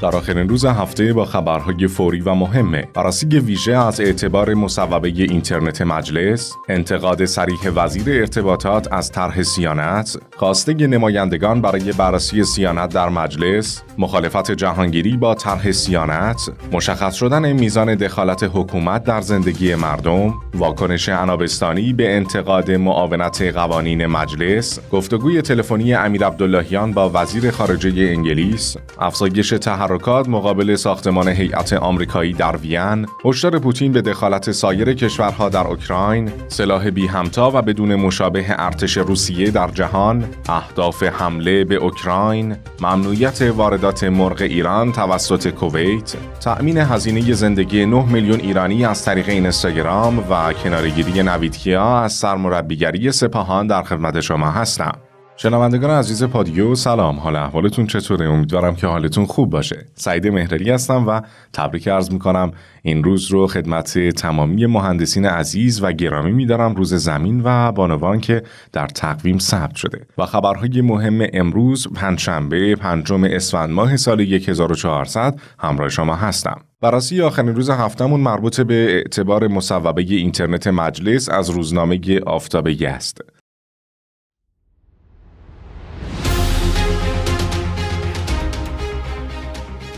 در آخرین روز هفته با خبرهای فوری و مهمه. بررسی ویژه از اعتبار مصوبه اینترنت مجلس انتقاد سریح وزیر ارتباطات از طرح سیانت خواسته نمایندگان برای بررسی سیانت در مجلس مخالفت جهانگیری با طرح سیانت مشخص شدن میزان دخالت حکومت در زندگی مردم واکنش انابستانی به انتقاد معاونت قوانین مجلس گفتگوی تلفنی امیر عبداللهیان با وزیر خارجه انگلیس افزایش تحرکات مقابل ساختمان هیئت آمریکایی در وین، هشدار پوتین به دخالت سایر کشورها در اوکراین، سلاح بی همتا و بدون مشابه ارتش روسیه در جهان، اهداف حمله به اوکراین، ممنوعیت واردات مرغ ایران توسط کویت، تأمین هزینه زندگی 9 میلیون ایرانی از طریق اینستاگرام و کنارگیری نویدکیا از سرمربیگری سپاهان در خدمت شما هستم. شنوندگان عزیز پادیو سلام. حال احوالتون چطوره؟ امیدوارم که حالتون خوب باشه. سعید مهرلی هستم و تبریک عرض می‌کنم. این روز رو خدمت تمامی مهندسین عزیز و گرامی میدارم. روز زمین و بانوان که در تقویم ثبت شده. و خبرهای مهم امروز پنجشنبه پنجم اسفند ماه سال 1400 همراه شما هستم. بررسی آخرین روز هفتمون مربوط به اعتبار مصوبه اینترنت مجلس از روزنامه آفتابه است.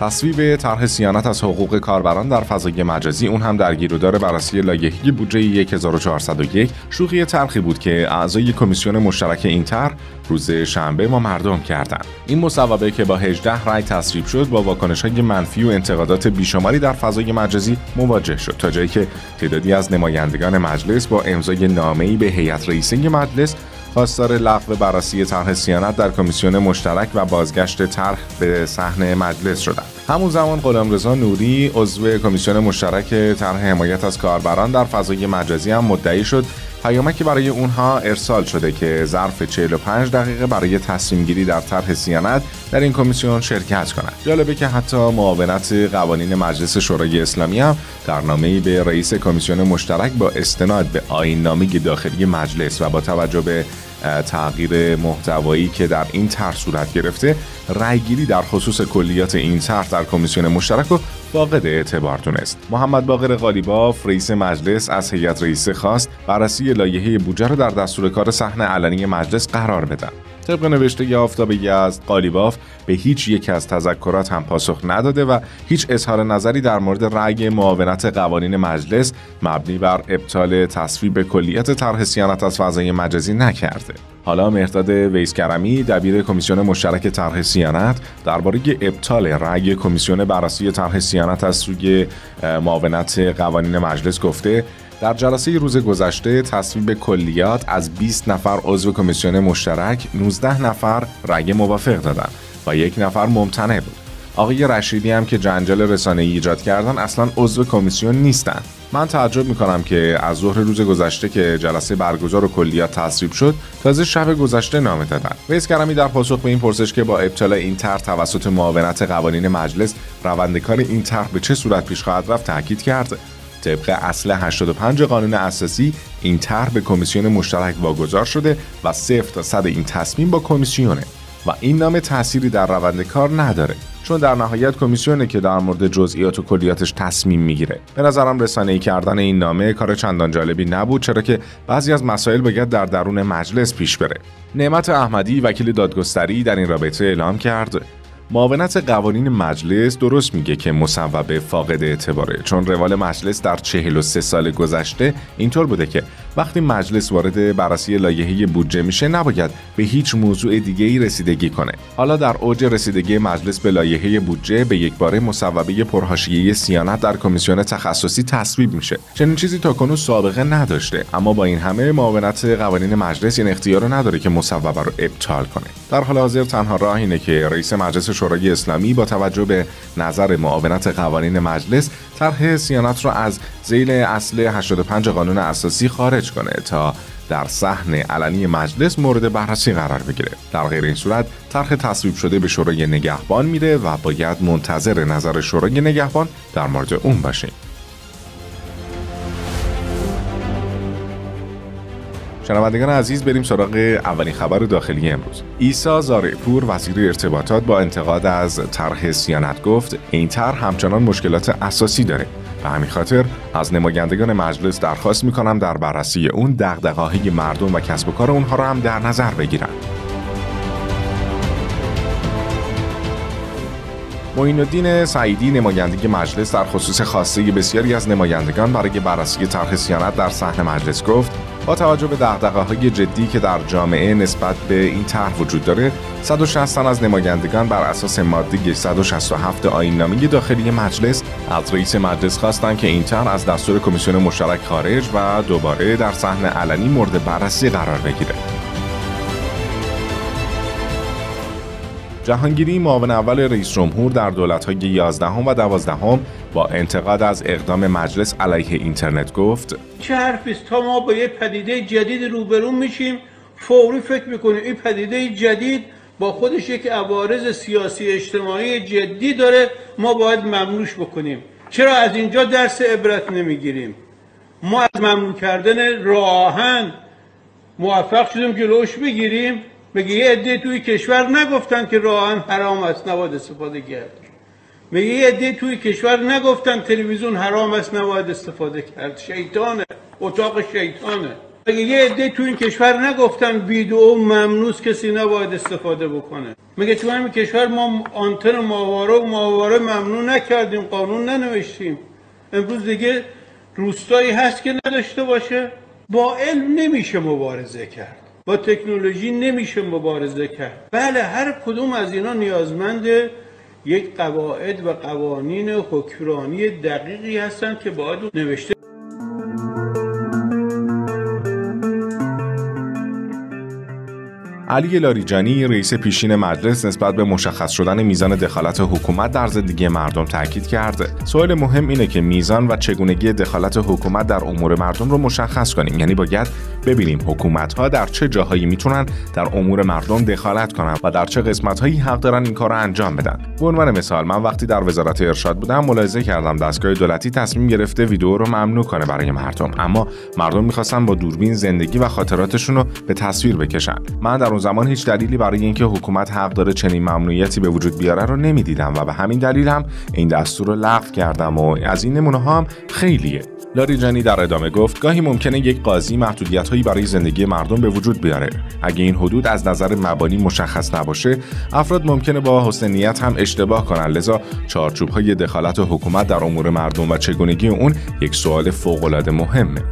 تصویب طرح سیانت از حقوق کاربران در فضای مجازی اون هم در گیرودار بررسی لایحه‌ای بودجه 1401 شوخی تلخی بود که اعضای کمیسیون مشترک این طرح روز شنبه ما مردم کردند این مصوبه که با 18 رأی تصویب شد با واکنش‌های منفی و انتقادات بیشماری در فضای مجازی مواجه شد. تا جایی که تعدادی از نمایندگان مجلس با امضای نامه‌ای به هیئت رئیسه مجلس خواستار لغو بررسی طرح سیانت در کمیسیون مشترک و بازگشت طرح به صحنه مجلس شدند. همون زمان غلامرضا نوری عضو کمیسیون مشترک طرح حمایت از کاربران در فضای مجازی هم مدعی شد پیامکی برای اونها ارسال شده که ظرف 45 دقیقه برای تصمیم گیری در طرح سیانت در این کمیسیون شرکت کنند. جالبه که حتی معاونت قوانین مجلس شورای اسلامی هم در نامه‌ای به رئیس کمیسیون مشترک با استناد به آیین نامه داخلی مجلس و با توجه به تغییر محتوایی که در این طرح صورت گرفته رأیگیری در خصوص کلیات این طرح در کمیسیون مشترک رو فاقد اعتبار دونست. محمد باقر قالیباف رئیس مجلس از هیئت رئیسه خواست بررسی لایحه بودجه را در دستور کار صحنه علنی مجلس قرار بدن. طبق نوشته آفتاب یزد قالیباف به هیچ یک از تذکرات هم پاسخ نداده و هیچ اظهار نظری در مورد رأی معاونت قوانین مجلس مبنی بر ابطال تصویب کلیت طرح سیانت از فضای مجازی نکرده. حالا مهرداد ویسکرمی دبیر کمیسیون مشترک طرح سیانت درباره ابطال رأی کمیسیون بررسی طرح سیانت از سوی معاونت قوانین مجلس گفته در جلسه روز گذشته تصویب کلیات از 20 نفر عضو کمیسیون مشترک 19 نفر رأی موافق دادند و یک نفر ممتنع بود. آقای رشیدی هم که جنجال رسانه ای ایجاد کردن اصلا عضو کمیسیون نیستند. من تعجب می‌کنم که از ظهر روز گذشته که جلسه برگزار و کلیات تصویب شد تازه شب گذشته نامه دادن ویس کرمی در پاسخ به این پرسش که با ابطال این طرح توسط معاونت قوانین مجلس روندکار این طرح به چه صورت پیش خواهد رفت تاکید کرد طبق اصل 85 قانون اساسی این طرح به کمیسیون مشترک واگذار شده و صفر تا صد این تصمیم با کمیسیونه و این نام تأثیری در روند کار نداره چون در نهایت کمیسیونه که در مورد جزئیات و کلیاتش تصمیم می‌گیره. به نظرم رسانه‌ای کردن این نامه کار چندان جالبی نبود چرا که بعضی از مسائل باید در درون مجلس پیش بره. نعمت احمدی وکیل دادگستری در این رابطه اعلام کرد. معاونت قوانین مجلس درست میگه که مصوبه فاقد اعتباره. چون روال مجلس در 43 سال گذشته اینطور بوده که وقتی مجلس وارد بررسی لایحه بودجه میشه نباید به هیچ موضوع دیگه ای رسیدگی کنه. حالا در اوج رسیدگی مجلس به لایحه بودجه به یک باره مصوبه پرحاشیه سیانت در کمیسیون تخصصی تصویب میشه. چنین چیزی تاکنون سابقه نداشته. اما با این همه معاونت قوانین مجلس این اختیار رو نداره که مصوبه رو ابطال کنه. در حال حاضر تنها راه اینه که رئیس مجلس شورای اسلامی با توجه به نظر معاونت قوانین مجلس طرح سیانت را از زیل اصل 85 قانون اساسی خارج کنه تا در صحن علنی مجلس مورد بررسی قرار بگیره. در غیر این صورت طرح تصویب شده به شورای نگهبان میره و باید منتظر نظر شورای نگهبان در مورد اون باشیم. شنوندگان عزیز بریم سراغ اولین خبر داخلی امروز. ایسا زارعپور وزیر ارتباطات با انتقاد از طرح سیانت گفت این طرح همچنان مشکلات اساسی داره به همین خاطر از نمایندگان مجلس درخواست می‌کنم در بررسی اون دغدغه‌های مردم و کسب و کار اونها را هم در نظر بگیرند معین الدین سعیدی نماینده مجلس در خصوص خواسته بسیاری از نمایندگان برای بررسی طرح سیانت در صحن مجلس گفت با توجه به های جدی که در جامعه نسبت به این طرح وجود داره 160 تن از نمایندگان بر اساس ماده 167 آیین نامه داخلی مجلس از رئیس مجلس خواستند که این طرح از دستور کمیسیون مشترک خارج و دوباره در صحن علنی مورد بررسی قرار بگیره. جهانگیری معاون اول رئیس جمهور در دولت‌های 11 و 12 با انتقاد از اقدام مجلس علیه اینترنت گفت چه حرفی تا ما با یه پدیده جدید روبرو میشیم فوری فکر می‌کنیم این پدیده جدید با خودش یک عوارض سیاسی اجتماعی جدی داره ما باید ممنوش بکنیم. چرا از اینجا درس عبرت نمی‌گیریم؟ ما از ممنوع کردن راهن موفق شدیم جلوش بگیریم. میگه یه عده توی کشور نگفتن که راهن حرام است؟ نباید استفاده کرد. میگه یه عده توی کشور نگفتن تلویزیون حرام است نباید استفاده کرد. شیطانه. اتاق شیطانه. میگه یه عده توی این کشور نگفتن ویدئو ممنوس کسی نباید استفاده بکنه. میگه تو همین کشور ما آنتن ماهواره و ماهواره ممنوع نکردیم قانون ننوشتیم. امروز دیگه روستایی هست که نداشته باشه. با علم نمیشه مبارزه کرد. با تکنولوژی نمیشه مبارزه کرد. بله هر کدوم از اینا نیازمند یک قواعد و قوانین حکمرانی دقیقی هستند که باید نوشته علی لاریجانی رئیس پیشین مجلس نسبت به مشخص شدن میزان دخالت حکومت در زندگی مردم تاکید کرد. سوال مهم اینه که میزان و چگونگی دخالت حکومت در امور مردم رو مشخص کنیم. یعنی باید ببینیم حکومت ها در چه جاهایی می‌تونن در امور مردم دخالت کنن و در چه قسمت هایی حق دارن این کار رو انجام بدن. به عنوان مثال من وقتی در وزارت ارشاد بودم ملاحظه کردم دستگاه دولتی تصمیم گرفته ویدیو رو ممنوع کنه برای مردم اما مردم می‌خواستن با دوربین زندگی و خاطراتشون رو به تصویر بکشن. من در زمان هیچ دلیلی برای اینکه حکومت حق داره چنین ممنوعیتی به وجود بیاره رو نمی‌دیدم و به همین دلیل هم این دستور رو لغو کردم و از این نمونه هم خیلیه. لاریجانی در ادامه گفت گاهی ممکنه یک قاضی محدودیت هایی برای زندگی مردم به وجود بیاره. اگه این حدود از نظر مبانی مشخص نباشه افراد ممکنه با حسن نیت هم اشتباه کنن. لذا چارچوب های دخالت حکومت در امور مردم و چگونگی اون یک سوال فوق العاده مهمه.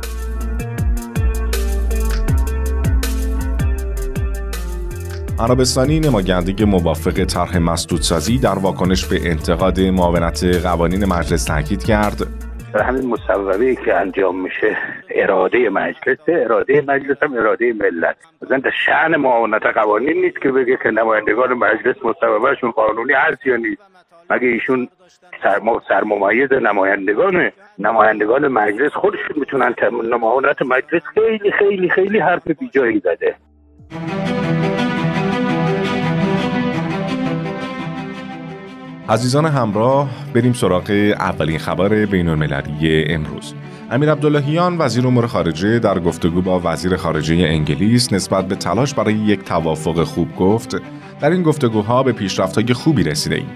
عربستانی نماینده موافق طرح مسدودسازی در واکنش به انتقاد معاونت قوانین مجلس تاکید کرد. همین مصوبه که انجام میشه اراده مجلس اراده مجلس هم اراده ملت. مثلا در شعن معاونت قوانین نیست که بگه که نمایندگان مجلس مصوبهشون قانونی هست یا نیست. مگه ایشون سرممایز نمایندگان نمایندگان مجلس خودشون می‌تونن معاونت مجلس خیلی خیلی خیلی حرف بیجایی زده. عزیزان همراه بریم سراغ اولین خبر بین المللی امروز. امیر عبداللهیان وزیر امور خارجه در گفتگو با وزیر خارجه انگلیس نسبت به تلاش برای یک توافق خوب گفت. در این گفتگوها به پیشرفت‌های خوبی رسیده ایم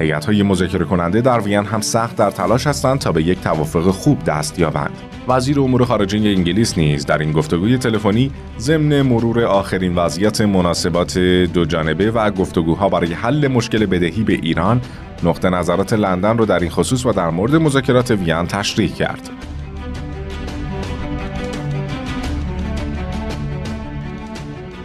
هیئت های مذاکره کننده در وین هم سخت در تلاش هستند تا به یک توافق خوب دست یابند. وزیر امور خارجه انگلیس نیز در این گفتگوی تلفنی ضمن مرور آخرین وضعیت مناسبات دو جانبه و گفتگوها برای حل مشکل بدهی به ایران نقطه نظرات لندن را در این خصوص و در مورد مذاکرات وین تشریح کرد.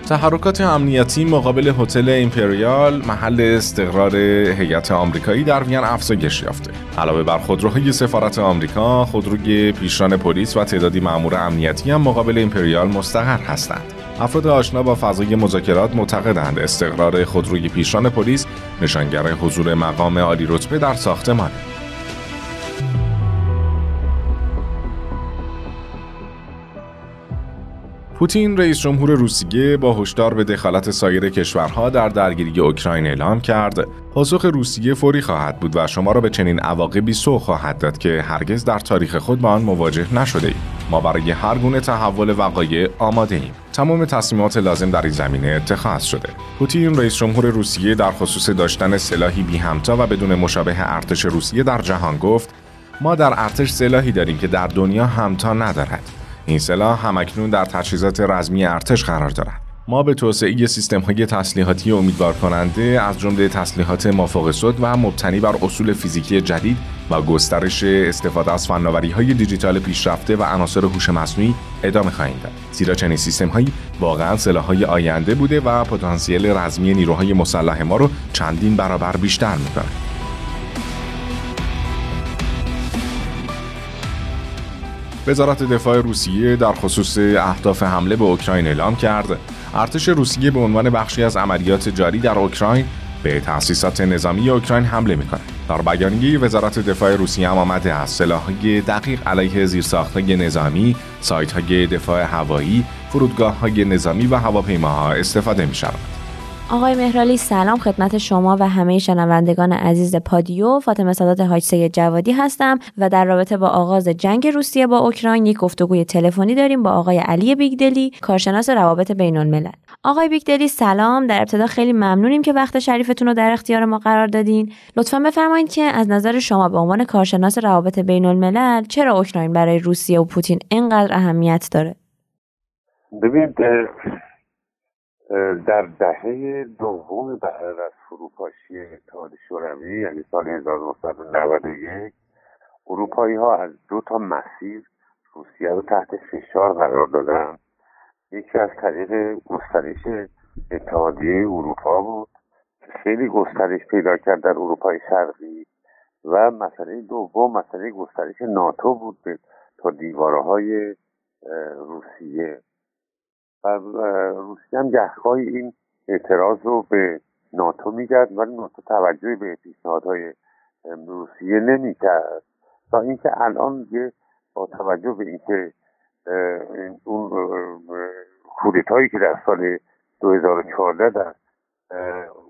تحرکات امنیتی مقابل هتل ایمپریال محل استقرار هیئت آمریکایی در وین افزایش یافته. علاوه بر خودروهای سفارت آمریکا خودروی پیشران پلیس و تعدادی مامور امنیتی هم مقابل ایمپریال مستقر هستند. افراد آشنا با فضای مذاکرات معتقدند استقرار خودروی پیشران پلیس نشانگر حضور مقام عالی رتبه در ساختمان پوتین رئیس جمهور روسیه با هشدار به دخالت سایر کشورها در درگیری اوکراین اعلام کرد پاسخ روسیه فوری خواهد بود و شما را به چنین عواقبی سوق خواهد داد که هرگز در تاریخ خود با آن مواجه نشده ایم. ما برای هر گونه تحول وقایع آماده ایم. تمام تصمیمات لازم در این زمینه اتخاذ شده. پوتین رئیس جمهور روسیه در خصوص داشتن سلاحی بی همتا و بدون مشابه ارتش روسیه در جهان گفت ما در ارتش سلاحی داریم که در دنیا همتا ندارد. این سلاح همکنون در تجهیزات رزمی ارتش قرار دارد. ما به توسعه سیستم های تسلیحاتی امیدوار کننده از جمله تسلیحات مافوق صد و مبتنی بر اصول فیزیکی جدید و گسترش استفاده از فناوری های دیجیتال پیشرفته و عناصر هوش مصنوعی ادامه خواهیم داد زیرا چنین سیستم هایی واقعا سلاح های آینده بوده و پتانسیل رزمی نیروهای مسلح ما رو چندین برابر بیشتر می‌کنه وزارت دفاع روسیه در خصوص اهداف حمله به اوکراین اعلام کرد ارتش روسیه به عنوان بخشی از عملیات جاری در اوکراین به تأسیسات نظامی اوکراین حمله می‌کنه. در بیانیه وزارت دفاع روسیه هم آمده از سلاحهای دقیق علیه زیرساختهای نظامی، سایتهای دفاع هوایی، فرودگاههای نظامی و هواپیماها استفاده می شود. آقای مهرالی سلام خدمت شما و همه شنوندگان عزیز پادیو. فاطمه سادات حاج جوادی هستم و در رابطه با آغاز جنگ روسیه با اوکراین یک گفتگوی تلفنی داریم با آقای علی بیگدلی کارشناس روابط بین الملل آقای بیگدلی سلام. در ابتدا خیلی ممنونیم که وقت شریفتون رو در اختیار ما قرار دادین. لطفا بفرمایید که از نظر شما به عنوان کارشناس روابط بین الملل چرا اوکراین برای روسیه و پوتین اینقدر اهمیت داره؟ ببینید در دهه دوم بعد از فروپاشی اتحاد شوروی یعنی سال 1991 اروپایی ها از دو تا مسیر روسیه رو تحت فشار قرار دادن. یکی از طریق گسترش اتحادیه اروپا بود که خیلی گسترش پیدا کرد در اروپای شرقی. و مسئله دوم مسئله گسترش ناتو بود به تا دیواره های روسیه. روسیه هم گهگاهی این اعتراض رو به ناتو میگرد ولی ناتو توجهی به پیشنهادهای روسیه نمی‌کرد. تا اینکه الان دیگه با توجه به اینکه اون کودتایی که در سال 2014 در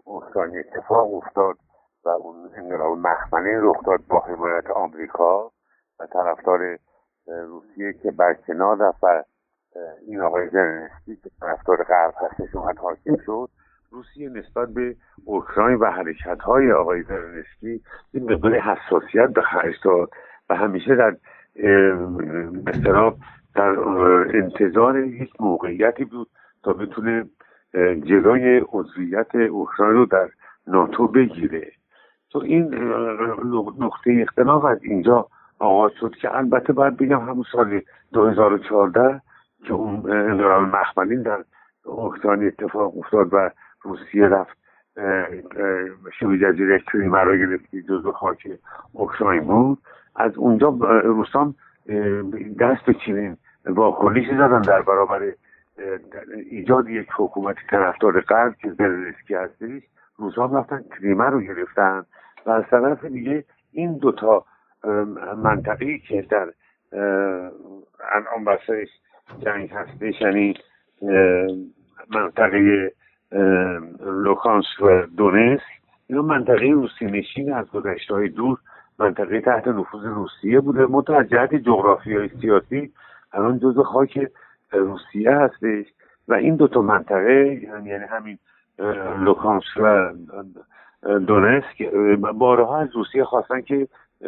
اوکراین اتفاق افتاد و اون انقلاب مخمنی رخ داد با حمایت آمریکا و طرفدار روسیه که برکنار رفت این آقای زرنسکی که طرفدار غرب هستش اومد حاکم شد. روسیه نسبت به اوکراین و حرکت های آقای زرنسکی این مقدار حساسیت به خرج داد و همیشه در مثلا در انتظار یک موقعیتی بود تا بتونه جلوی عضویت اوکراین رو در ناتو بگیره. تو این نقطه اختلاف از اینجا آغاز شد که البته باید بگم همون سال 2014 که اون انقلاب مخملین در اوکراین اتفاق افتاد و روسیه رفت شبه جزیره کریمه را گرفت که جزو خاک اوکراین بود. از اونجا روسان دست به چنین واکنشی زدن در برابر ایجاد یک حکومت طرفدار غرب که زلنسکی هستش روسا رفتن کریمه رو گرفتن و از طرف دیگه این دوتا منطقه که در انعام بسرش جنگ هستش یعنی منطقه لوکانسک و دونسک. اینا منطقه روسی نشین از گذشته های دور منطقه تحت نفوذ روسیه بوده. متوجهت جغرافی های سیاسی الان جزو خاک روسیه هستش. و این دوتا منطقه یعنی, یعنی همین لوکانسک و دونسک بارها از روسیه خواستن که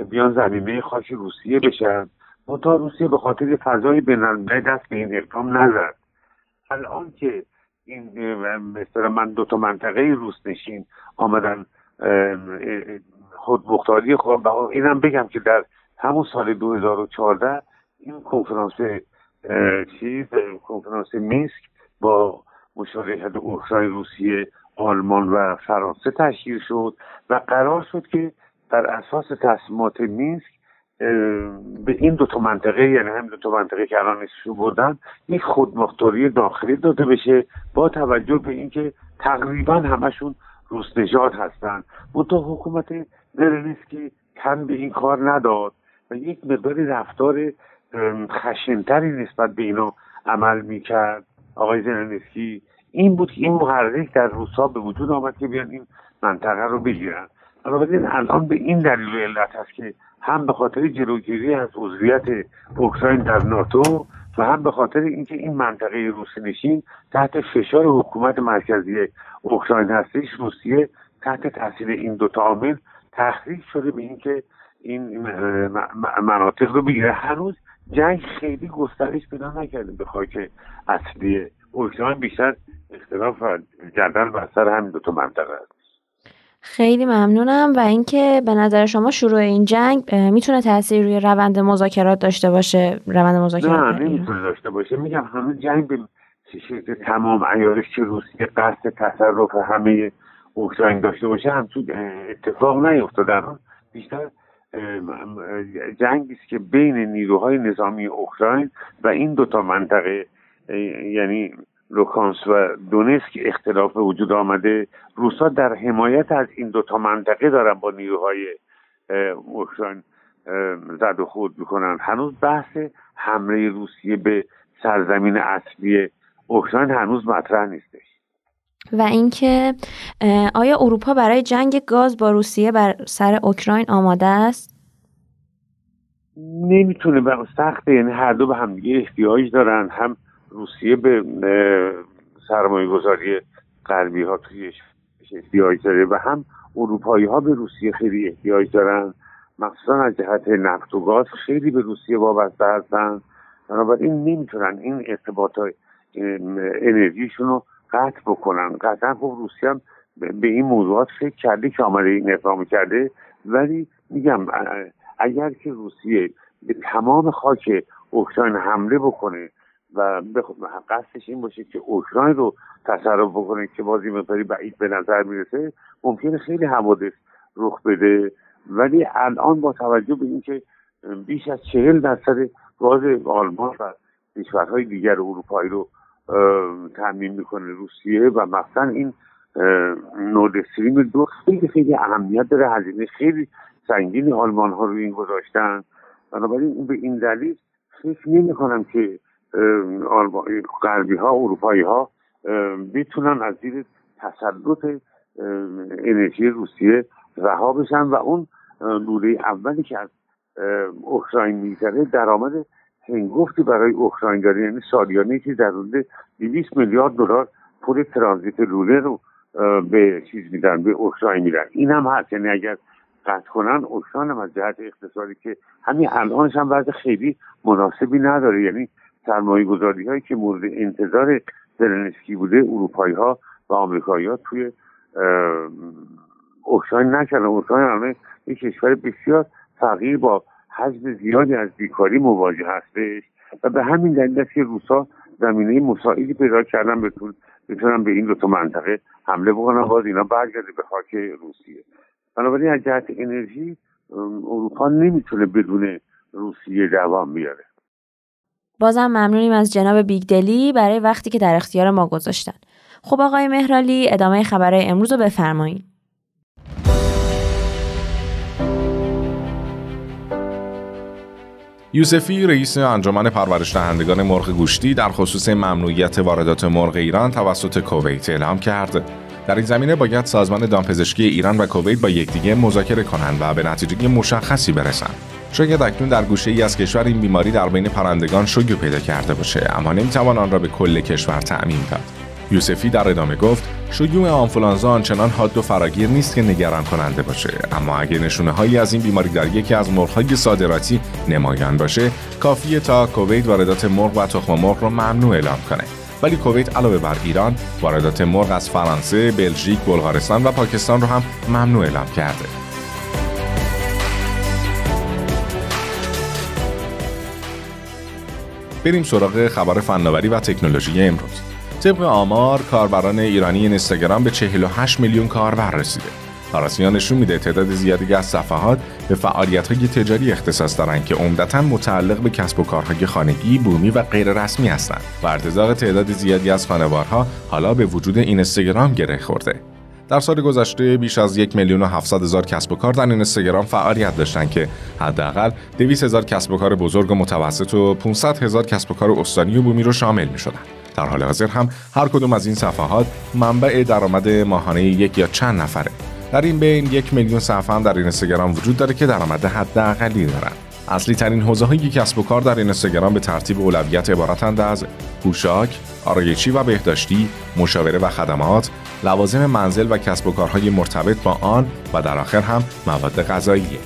بیان زمینه خاک روسیه بشن. تا روسیه به خاطر فضای بینالمللی دست به این اقدام نزد. الان که این مثلا من دو تا منطقه روس نشین آمدن خود مختاری خود اینم بگم که در همون سال 2014 این کنفرانس چیز کنفرانس میسک با مشارکت اوکراین روسیه آلمان و فرانسه تشکیل شد و قرار شد که در اساس تصمیمات مینسک به این دو تا منطقه یعنی هم دو تا منطقه که الان اسمشو بردن یک خودمختاری داخلی داده بشه با توجه به اینکه تقریبا همشون روس نژاد هستن. منتها حکومت زلنسکی تن به این کار نداد و یک مقداری رفتار خشنتری نسبت به اینا عمل می‌کرد. آقای زلنسکی این بود که این محرک در روسا به وجود آمد که بیان این منطقه رو بگیرن. بنابراین الان به این دلیل علت هست که هم به خاطر جلوگیری از عضویت اوکراین در ناتو و هم به خاطر اینکه این منطقه روسی نشین تحت فشار حکومت مرکزی اوکراین هستش روسیه تحت تاثیر این دوتا عامل تحریک شده به اینکه این مناطق رو بگیره. هنوز جنگ خیلی گسترش پیدا نکرده به خاک اصلی اوکراین بیشتر اختلاف و جدل بر سر همین دوتا منطقه است. خیلی ممنونم و اینکه به نظر شما شروع این جنگ می‌تونه تاثیر روی روند مذاکرات داشته باشه؟ روند مذاکرات نه نمی‌تونه داشته باشه. میگم همه جنگ به تمام ایارش که روسیه قصد تصرف همه اوکراین داشته باشه همچون اتفاق نیفتاده بیشتر جنگی است که بین نیروهای نظامی اوکراین و این دوتا منطقه یعنی لوکانس و دونسک اختلاف به وجود آمده. روسا در حمایت از این دوتا منطقه دارن با نیروهای اوکراین زد و خود می‌کنن. هنوز بحث حمله روسیه به سرزمین اصلی اوکراین هنوز مطرح نیستش. و اینکه آیا اروپا برای جنگ گاز با روسیه بر سر اوکراین آماده است؟ نمی‌تونه سخته. یعنی هر دو به همدیگه احتیاج دارن. هم روسیه به سرمایه گذاری غربی ها توی احتیاج داره و هم اروپایی ها به روسیه خیلی احتیاج دارن. مخصوصا از جهت نفت و گاز خیلی به روسیه وابسته هستن. بنابراین نمی‌تونن این ارتباط انرژیشون رو قطع بکنن. قطعا خب روسیه هم به این موضوعات فکر کرده که آمده این اقدام کرده. ولی میگم اگر که روسیه به تمام خاک اوکراین حمله بکنه و قصدش این باشه که اوکراین رو تصرف بکنه که بازی مقداری بعید به نظر می‌رسه ممکنه خیلی حوادث رخ بده. ولی الان با توجه به اینکه بیش از چهل درصد گاز آلمان و کشورهای دیگر اروپایی رو تامین می‌کنه روسیه و مثلا این نورد استریم دو خیلی خیلی اهمیت داره هزینه خیلی سنگین آلمان ها رو این گذاشتن. بنابراین به این دلیل فکر نمی کنم که غربی ها اروپایی ها بتونن از زیر تسلط انرژی روسیه رها بشن و اون لوله اولی که از اوکراین میگذره درآمد هنگفتی برای اوکراین داره یعنی سالیانه که در حدود 200 میلیارد دلار پول ترانزیت لوله رو به چیز میدن به اوکراین میدن. این هم هست یعنی اگر قطع کنن اوکراین هم از جهت اقتصادی که همین الانش هم وضع خیلی مناسبی نداره یعنی سرمایه گذاری هایی که مورد انتظار زلنسکی بوده اروپایی ها و آمریکایی ها توی اوکراین نکردن. اوکراین الان یک کشور بسیار فقیر با حجم زیادی از بیکاری مواجه هستش و به همین دلیل است که روسا زمینه مساعدی پیدا کردن بتون بتونن به این دو تا منطقه حمله بکنن. باز اینا برگرده به خاک روسیه. بنابراین از جهت انرژی اروپا نمی‌تونه بدون روسیه دوام بیاره. بازم ممنونیم از جناب بیگدلی برای وقتی که در اختیار ما گذاشتن. خب آقای مهرالی ادامه خبرهای امروز رو بفرمایید. یوسفی رئیس انجمن پرورش دهندگان مرغ گوشتی در خصوص ممنوعیت واردات مرغ ایران توسط کویت اعلام کرد. در این زمینه باید سازمان دامپزشکی ایران و کویت با یکدیگه مذاکره کنند و به نتیجه مشخصی برسند. شاید اکنون در گوشه ای از کشور این بیماری در بین پرندگان شیوع پیدا کرده باشه اما نمی‌توان آن را به کل کشور تعمیم داد یوسفی در ادامه گفت شیوع آنفولانزا آنچنان حاد و فراگیر نیست که نگران کننده باشه اما اگر نشونه هایی از این بیماری در یکی از مرغهای صادراتی نمایان باشه کافیه تا کویت واردات مرغ و تخم مرغ را ممنوع اعلام کنه ولی کویت علاوه بر ایران واردات مرغ از فرانسه، بلژیک، بلغارستان و پاکستان را هم ممنوع اعلام کرده. بریم سراغ خبر فناوری و تکنولوژی امروز. طبق آمار کاربران ایرانی اینستاگرام به 48 میلیون کاربر رسیده. بررسی نشون میده تعداد زیادی از صفحات به فعالیت های تجاری اختصاص دارند که عمدتا متعلق به کسب و کارهای خانگی، بومی و غیر رسمی هستند و ارتزاق تعداد زیادی از خانوارها حالا به وجود اینستاگرام گره خورده. در سال گذشته بیش از یک میلیون و هزار کسب و کار در اینستاگرام فعالیت داشتند که حداقل 200 هزار کسب و کار بزرگ و متوسط و 500 هزار کسب و کار استانی و بومی رو شامل می شدن. در حال حاضر هم هر کدوم از این صفحات منبع درآمد ماهانه یک یا چند نفره. در این بین یک میلیون صفحه هم در اینستاگرام وجود داره که درآمد حداقلی دارن. اصلی ترین حوزه های کسب و کار در اینستاگرام به ترتیب اولویت عبارتند از پوشاک، آرایشی و بهداشتی، مشاوره و خدمات، لوازم منزل و کسب و کارهای مرتبط با آن و در آخر هم مواد غذایی.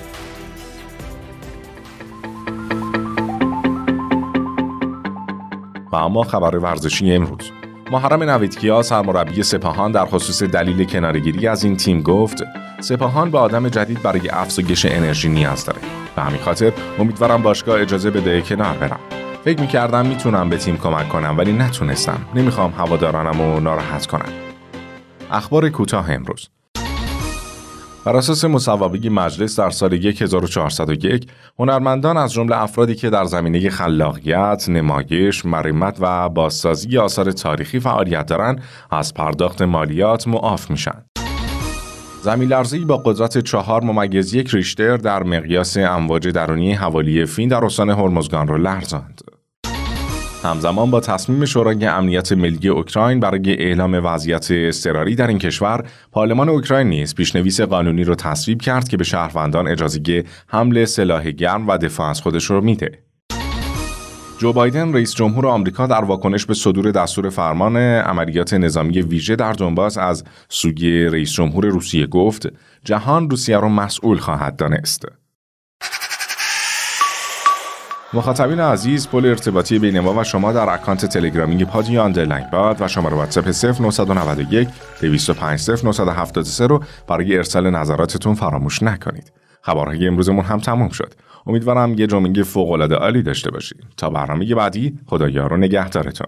و اما خبر ورزشی امروز محرم نویدکیا سرمربی سپاهان در خصوص دلیل کنارگیری از این تیم گفت سپاهان به آدم جدید برای افزایش انرژی نیاز داره. به همین خاطر امیدوارم باشگاه اجازه بده کنار برم. فکر می‌کردم می‌تونم به تیم کمک کنم ولی نتونستم. نمی‌خوام هوادارانم رو ناراحت کنم. اخبار کوتاه امروز. بر اساس مصوبه مجلس در سال 1401 هنرمندان از جمله افرادی که در زمینه خلاقیت، نمایش، مرمت و بازسازی آثار تاریخی فعالیت دارند از پرداخت مالیات معاف میشن. زمین لرزی با قدرت چهار ممیز یک ریشتر در مقیاس امواج درونی حوالی فین در استان هرمزگان را لرزاند. همزمان با تصمیم شورای امنیت ملی اوکراین برای اعلام وضعیت اضطراری در این کشور، پارلمان اوکراین نیز پیشنویس قانونی را تصویب کرد که به شهروندان اجازه حمل سلاح گرم و دفاع از خودش را میده. جو بایدن رئیس جمهور آمریکا در واکنش به صدور دستور فرمان عملیات نظامی ویژه در دنباس از سوی رئیس جمهور روسیه گفت جهان روسیه را مسئول خواهد دانست. مخاطبین عزیز پل ارتباطی بین ما و شما در اکانت تلگرامی پادی underline باد و شماره واتساپ 0991 205 0973 رو برای ارسال نظراتتون فراموش نکنید. خبرهای امروزمون هم تموم شد. امیدوارم یه جمعه فوق‌العاده عالی داشته باشید. تا برنامه بعدی خدا یار و نگهدارتون.